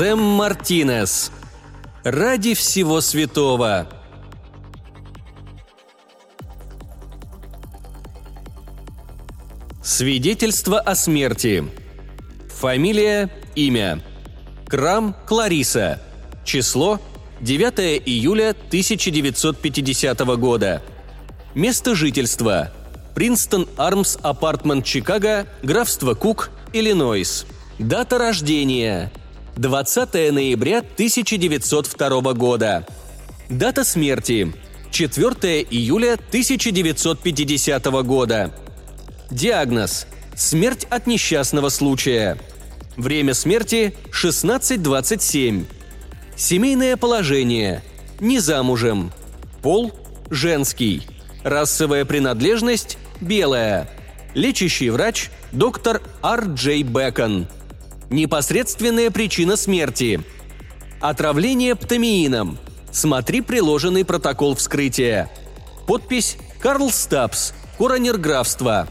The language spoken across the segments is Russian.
Сэм Мартинес. Ради всего святого. Свидетельство о смерти. Фамилия, имя. Крам Клариса. Число 9 июля 1950 года. Место жительства. Принстон Армс Апартмент Чикаго, графство Кук, Иллинойс. Дата рождения. 20 ноября 1902 года. Дата смерти. 4 июля 1950 года. Диагноз. Смерть от несчастного случая. Время смерти 16.27. Семейное положение. Не замужем. Пол – женский. Расовая принадлежность – белая. Лечащий врач – доктор Ар Джей Бекон. Непосредственная причина смерти. Отравление птамиином. Смотри приложенный протокол вскрытия. Подпись Карл Стапс, коронер графства.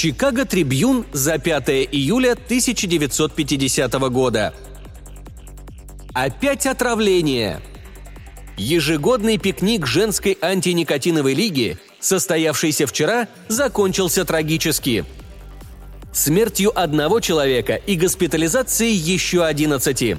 Чикаго Трибьюн за 5 июля 1950 года. Опять отравление. Ежегодный пикник женской антиникотиновой лиги, состоявшийся вчера, закончился трагически. Смертью одного человека и госпитализацией еще 11.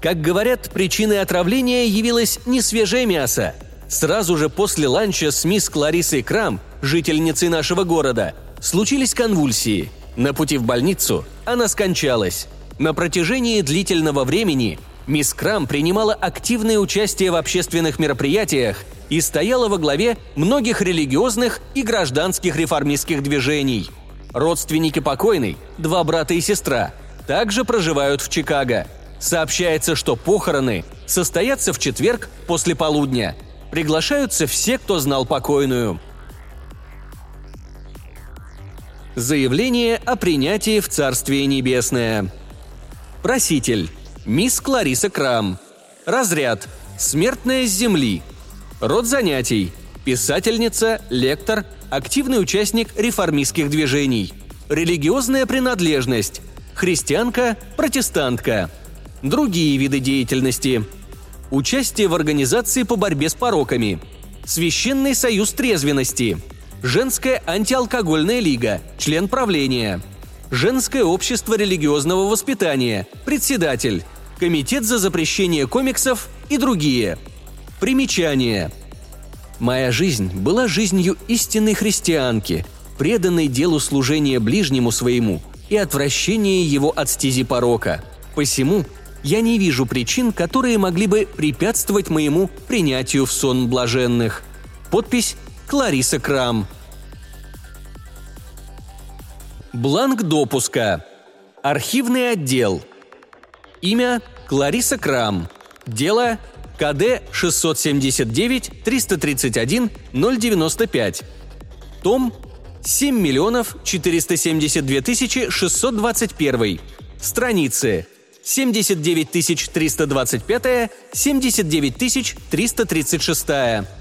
Как говорят, причиной отравления явилось не свежее мясо. Сразу же после ланча с мисс Кларисой Крам, жительницей нашего города, случились конвульсии. На пути в больницу она скончалась. На протяжении длительного времени мисс Крам принимала активное участие в общественных мероприятиях и стояла во главе многих религиозных и гражданских реформистских движений. Родственники покойной, два брата и сестра, также проживают в Чикаго. Сообщается, что похороны состоятся в четверг после полудня. Приглашаются все, кто знал покойную. Заявление о принятии в Царствие Небесное. Проситель. Мисс Клариса Крам. Разряд. Смертная с земли. Род занятий. Писательница, лектор, активный участник реформистских движений. Религиозная принадлежность. Христианка, протестантка. Другие виды деятельности. Участие в организации по борьбе с пороками. Священный союз трезвенности. Женская антиалкогольная лига, член правления. Женское общество религиозного воспитания, председатель. Комитет за запрещение комиксов и другие. Примечание. Моя жизнь была жизнью истинной христианки, преданной делу служения ближнему своему и отвращения его от стези порока. Посему я не вижу причин, которые могли бы препятствовать моему принятию в сон блаженных. Подпись Клариса Крам. Бланк допуска. Архивный отдел. Имя Клариса Крам. Дело КД 679 331 095. Том 7 миллионов 472 тысячи 621. Страницы 79 325, 79 336.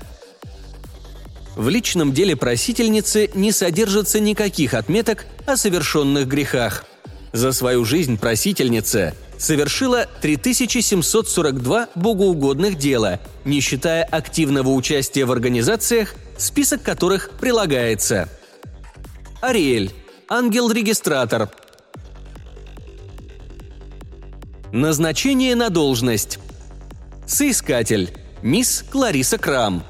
В личном деле просительницы не содержится никаких отметок о совершенных грехах. За свою жизнь просительница совершила 3742 богоугодных дела, не считая активного участия в организациях, список которых прилагается. Ариэль. Ангел-регистратор. Назначение на должность. Соискатель. Мисс Клариса Крам.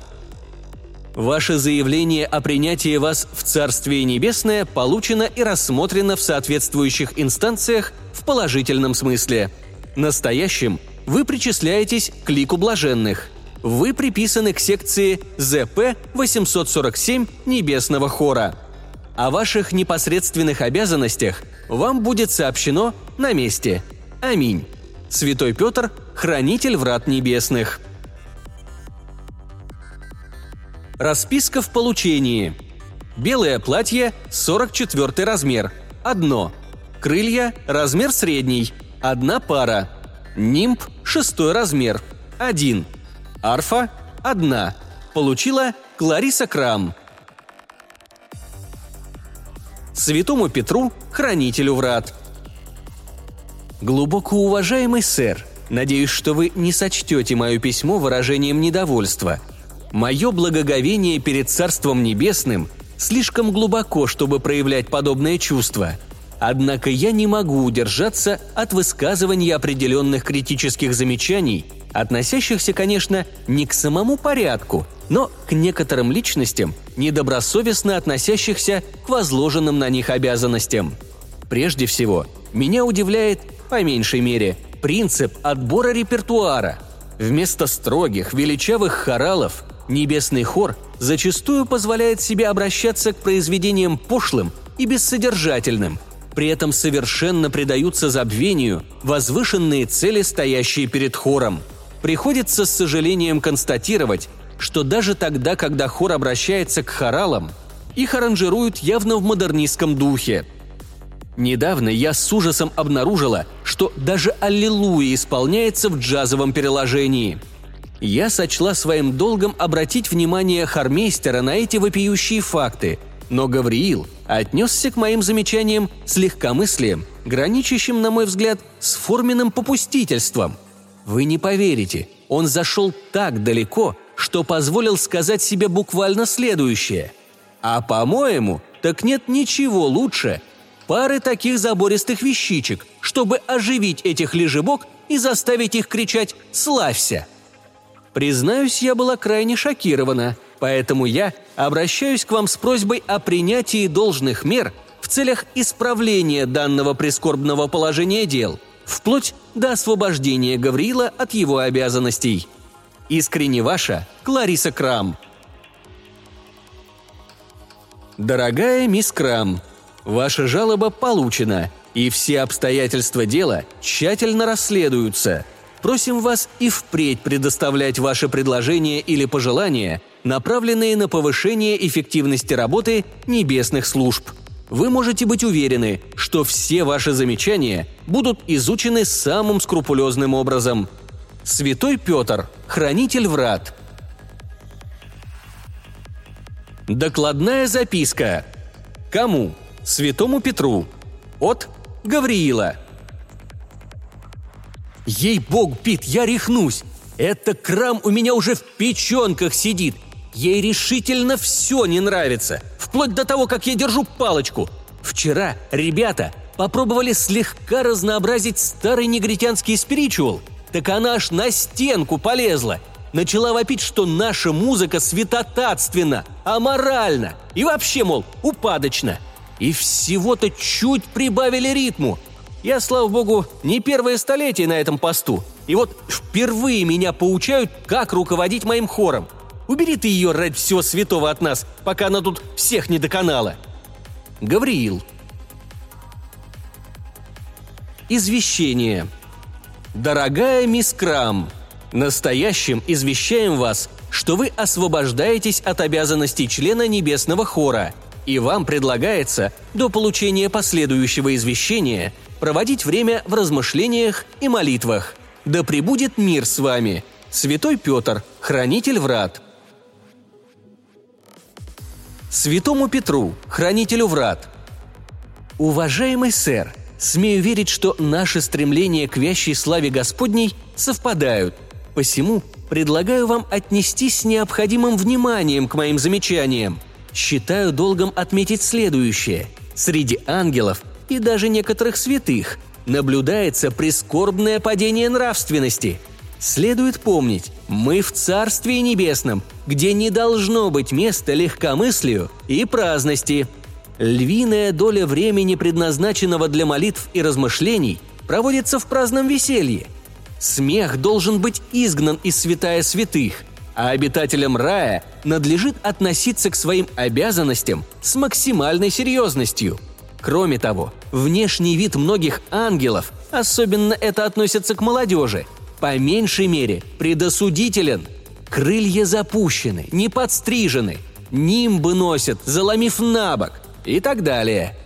Ваше заявление о принятии вас в Царствие Небесное получено и рассмотрено в соответствующих инстанциях в положительном смысле. Настоящим вы причисляетесь к лику блаженных. Вы приписаны к секции ЗП 847 Небесного хора. О ваших непосредственных обязанностях вам будет сообщено на месте. Аминь. Святой Петр – хранитель врат небесных – Расписка в получении. Белое платье – 44 размер. Одно. Крылья – размер средний. Одна пара. Нимб – шестой размер. Один. Арфа – одна. Получила Клариса Крам. Святому Петру, хранителю врат. Глубоко уважаемый сэр, надеюсь, что вы не сочтете мое письмо выражением недовольства. Мое благоговение перед Царством Небесным слишком глубоко, чтобы проявлять подобное чувство. Однако я не могу удержаться от высказывания определенных критических замечаний, относящихся, конечно, не к самому порядку, но к некоторым личностям, недобросовестно относящихся к возложенным на них обязанностям. Прежде всего, меня удивляет, по меньшей мере, принцип отбора репертуара. Вместо строгих, величавых хоралов небесный хор зачастую позволяет себе обращаться к произведениям пошлым и бессодержательным. При этом совершенно предаются забвению возвышенные цели, стоящие перед хором. Приходится с сожалением констатировать, что даже тогда, когда хор обращается к хоралам, их аранжируют явно в модернистском духе. Недавно я с ужасом обнаружила, что даже «Аллилуйя» исполняется в джазовом переложении. Я сочла своим долгом обратить внимание Хармейстера на эти вопиющие факты, но Гавриил отнесся к моим замечаниям с легкомыслием, граничащим, на мой взгляд, с форменным попустительством. Вы не поверите, он зашел так далеко, что позволил сказать себе буквально следующее. А по-моему, так нет ничего лучше пары таких забористых вещичек, чтобы оживить этих лежебок и заставить их кричать «Славься!». Признаюсь, я была крайне шокирована, поэтому я обращаюсь к вам с просьбой о принятии должных мер в целях исправления данного прискорбного положения дел, вплоть до освобождения Гавриила от его обязанностей – Искренне ваша Клариса Крам. Дорогая мисс Крам, ваша жалоба получена, и все обстоятельства дела тщательно расследуются. Просим вас и впредь предоставлять ваши предложения или пожелания, направленные на повышение эффективности работы небесных служб. Вы можете быть уверены, что все ваши замечания будут изучены самым скрупулезным образом – Святой Петр, хранитель врат. Докладная записка. Кому? Святому Петру. От Гавриила. Ей-бог, Пит, я рехнусь. Это крам у меня уже в печенках сидит. Ей решительно все не нравится. Вплоть до того, как я держу палочку. Вчера ребята попробовали слегка разнообразить старый негритянский спиричуал – так она аж на стенку полезла. Начала вопить, что наша музыка святотатственна, аморальна и вообще, мол, упадочна. И всего-то чуть прибавили ритму. Я, слава богу, не первое столетие на этом посту. И вот впервые меня поучают, как руководить моим хором. Убери ты ее ради всего святого от нас, пока она тут всех не доконала. Гавриил. Извещение. Дорогая мисс Крам, настоящим извещаем вас, что вы освобождаетесь от обязанностей члена Небесного Хора, и вам предлагается до получения последующего извещения проводить время в размышлениях и молитвах. Да пребудет мир с вами. Святой Петр, хранитель врат. Святому Петру, хранителю врат. Уважаемый сэр, Смею верить, что наши стремления к вящей славе Господней совпадают. Посему предлагаю вам отнестись с необходимым вниманием к моим замечаниям. Считаю долгом отметить следующее. Среди ангелов и даже некоторых святых наблюдается прискорбное падение нравственности. Следует помнить, мы в Царстве Небесном, где не должно быть места легкомыслию и праздности – Львиная доля времени, предназначенного для молитв и размышлений, проводится в праздном веселье. Смех должен быть изгнан из святая святых, а обитателям рая надлежит относиться к своим обязанностям с максимальной серьезностью. Кроме того, внешний вид многих ангелов, особенно это относится к молодежи, по меньшей мере предосудителен. Крылья запущены, не подстрижены. Нимбы носят, заломив на бок и так далее.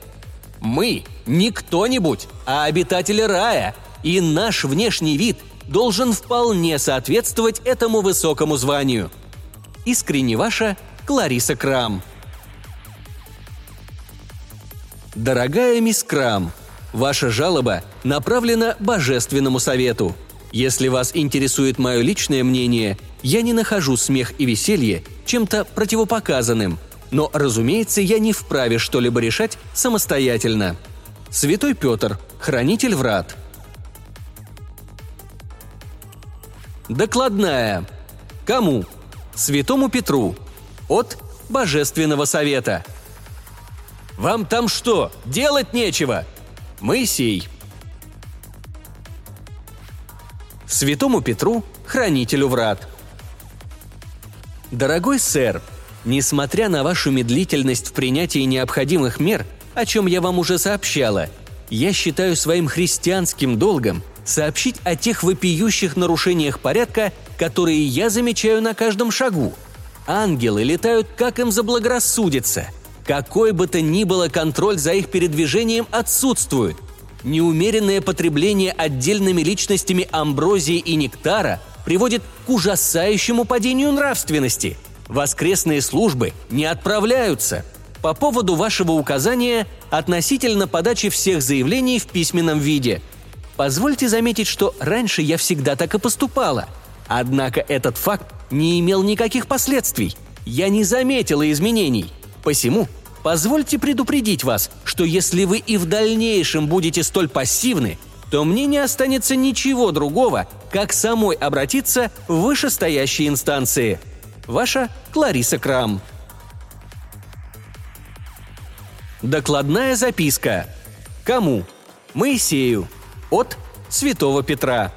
Мы не кто-нибудь, а обитатели рая, и наш внешний вид должен вполне соответствовать этому высокому званию. Искренне ваша Клариса Крам. Дорогая мисс Крам, ваша жалоба направлена Божественному Совету. Если вас интересует мое личное мнение, я не нахожу смех и веселье чем-то противопоказанным, но, разумеется, я не вправе что-либо решать самостоятельно. Святой Петр, хранитель врат. Докладная. Кому? Святому Петру. От Божественного Совета. Вам там что, делать нечего? Моисей. Святому Петру, хранителю врат. Дорогой сэр, несмотря на вашу медлительность в принятии необходимых мер, о чем я вам уже сообщала, я считаю своим христианским долгом сообщить о тех вопиющих нарушениях порядка, которые я замечаю на каждом шагу. Ангелы летают, как им заблагорассудится. Какой бы то ни было контроль за их передвижением отсутствует. Неумеренное потребление отдельными личностями амброзии и нектара – приводит к ужасающему падению нравственности. Воскресные службы не отправляются. По поводу вашего указания относительно подачи всех заявлений в письменном виде. Позвольте заметить, что раньше я всегда так и поступала. Однако этот факт не имел никаких последствий. Я не заметила изменений. Посему позвольте предупредить вас, что если вы и в дальнейшем будете столь пассивны, то мне не останется ничего другого, как самой обратиться в вышестоящие инстанции. Ваша Клариса Крам. Докладная записка. Кому? Моисею. От Святого Петра.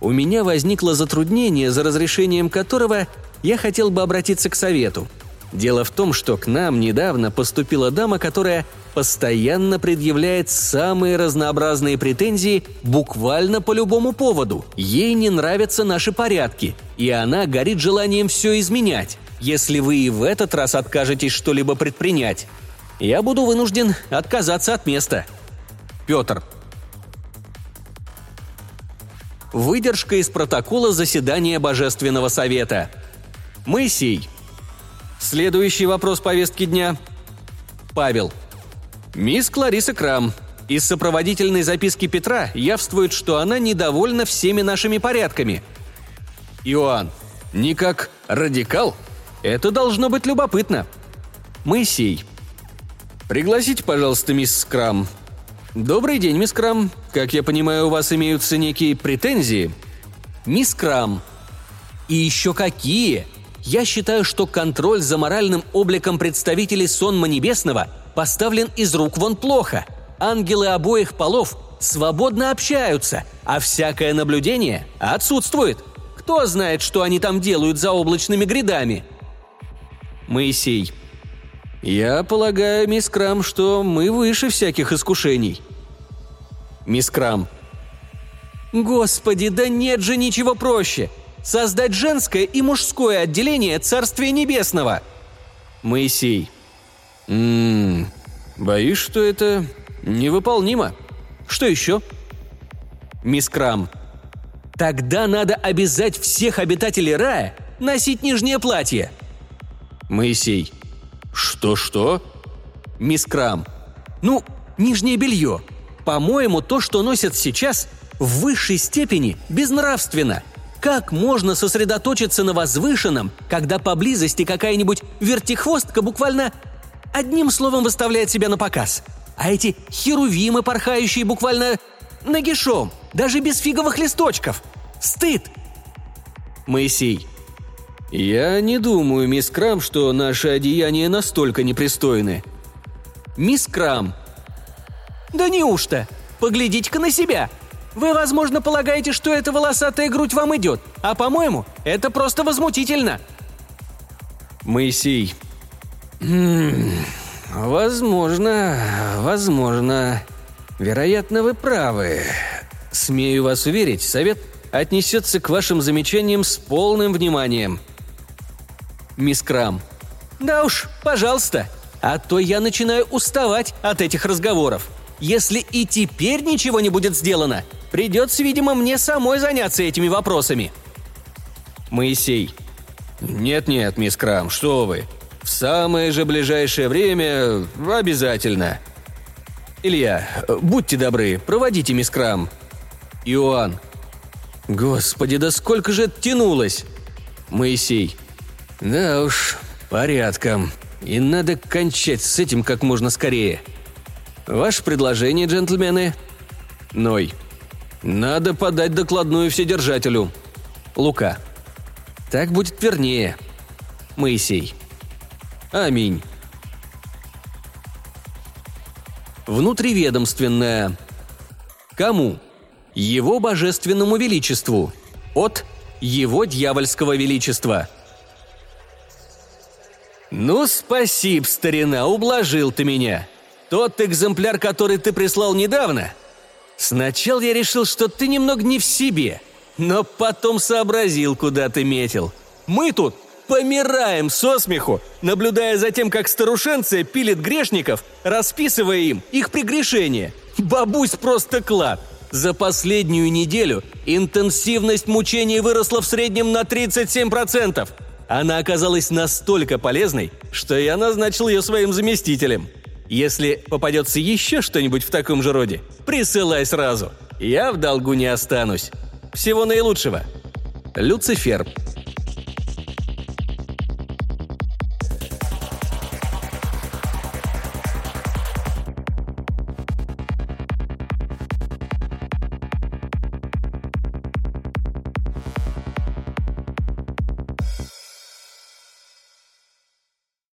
У меня возникло затруднение, за разрешением которого я хотел бы обратиться к совету – Дело в том, что к нам недавно поступила дама, которая постоянно предъявляет самые разнообразные претензии буквально по любому поводу. Ей не нравятся наши порядки, и она горит желанием все изменять. Если вы и в этот раз откажетесь что-либо предпринять, я буду вынужден отказаться от места. Петр. Выдержка из протокола заседания Божественного Совета. Моисей – Следующий вопрос повестки дня. Павел. Мисс Клариса Крам. Из сопроводительной записки Петра явствует, что она недовольна всеми нашими порядками. Иоанн. Не как радикал? Это должно быть любопытно. Моисей. Пригласите, пожалуйста, мисс Крам. Добрый день, мисс Крам. Как я понимаю, у вас имеются некие претензии? Мисс Крам. И еще какие? Я считаю, что контроль за моральным обликом представителей сонма небесного поставлен из рук вон плохо. Ангелы обоих полов свободно общаются, а всякое наблюдение отсутствует. Кто знает, что они там делают за облачными грядами? Моисей. Я полагаю, мисс Крам, что мы выше всяких искушений. Мисс Крам. Господи, да нет же ничего проще создать женское и мужское отделение Царствия Небесного. Моисей. Ммм, боюсь, что это невыполнимо. Что еще? Мисс Крам. Тогда надо обязать всех обитателей рая носить нижнее платье. Моисей. Что-что? Мисс Крам. Ну, нижнее белье. По-моему, то, что носят сейчас, в высшей степени безнравственно – как можно сосредоточиться на возвышенном, когда поблизости какая-нибудь вертихвостка буквально одним словом выставляет себя на показ? А эти херувимы, порхающие буквально нагишом, даже без фиговых листочков. Стыд! Моисей. «Я не думаю, мисс Крам, что наши одеяния настолько непристойны». «Мисс Крам». «Да неужто? Поглядите-ка на себя. Вы, возможно, полагаете, что эта волосатая грудь вам идет, а, по-моему, это просто возмутительно». Моисей. «Возможно, возможно. Вероятно, вы правы. Смею вас уверить, совет отнесется к вашим замечаниям с полным вниманием. Мисс Крам. Да уж, пожалуйста. А то я начинаю уставать от этих разговоров. Если и теперь ничего не будет сделано, придется, видимо, мне самой заняться этими вопросами. Моисей. Нет-нет, мисс Крам, что вы. В самое же ближайшее время обязательно. Илья, будьте добры, проводите мисс Крам. Иоанн. Господи, да сколько же это тянулось? Моисей. Да уж, порядком. И надо кончать с этим как можно скорее. Ваше предложение, джентльмены? Ной. Надо подать докладную вседержателю. Лука. Так будет вернее. Моисей. Аминь. Внутриведомственное. Кому? Его божественному величеству. От его дьявольского величества. «Ну, спасибо, старина, ублажил ты меня. Тот экземпляр, который ты прислал недавно. Сначала я решил, что ты немного не в себе, но потом сообразил, куда ты метил. Мы тут помираем со смеху, наблюдая за тем, как старушенция пилит грешников, расписывая им их прегрешения. Бабусь просто клад. За последнюю неделю интенсивность мучений выросла в среднем на 37%. Она оказалась настолько полезной, что я назначил ее своим заместителем. Если попадется еще что-нибудь в таком же роде, присылай сразу. Я в долгу не останусь. Всего наилучшего. Люцифер.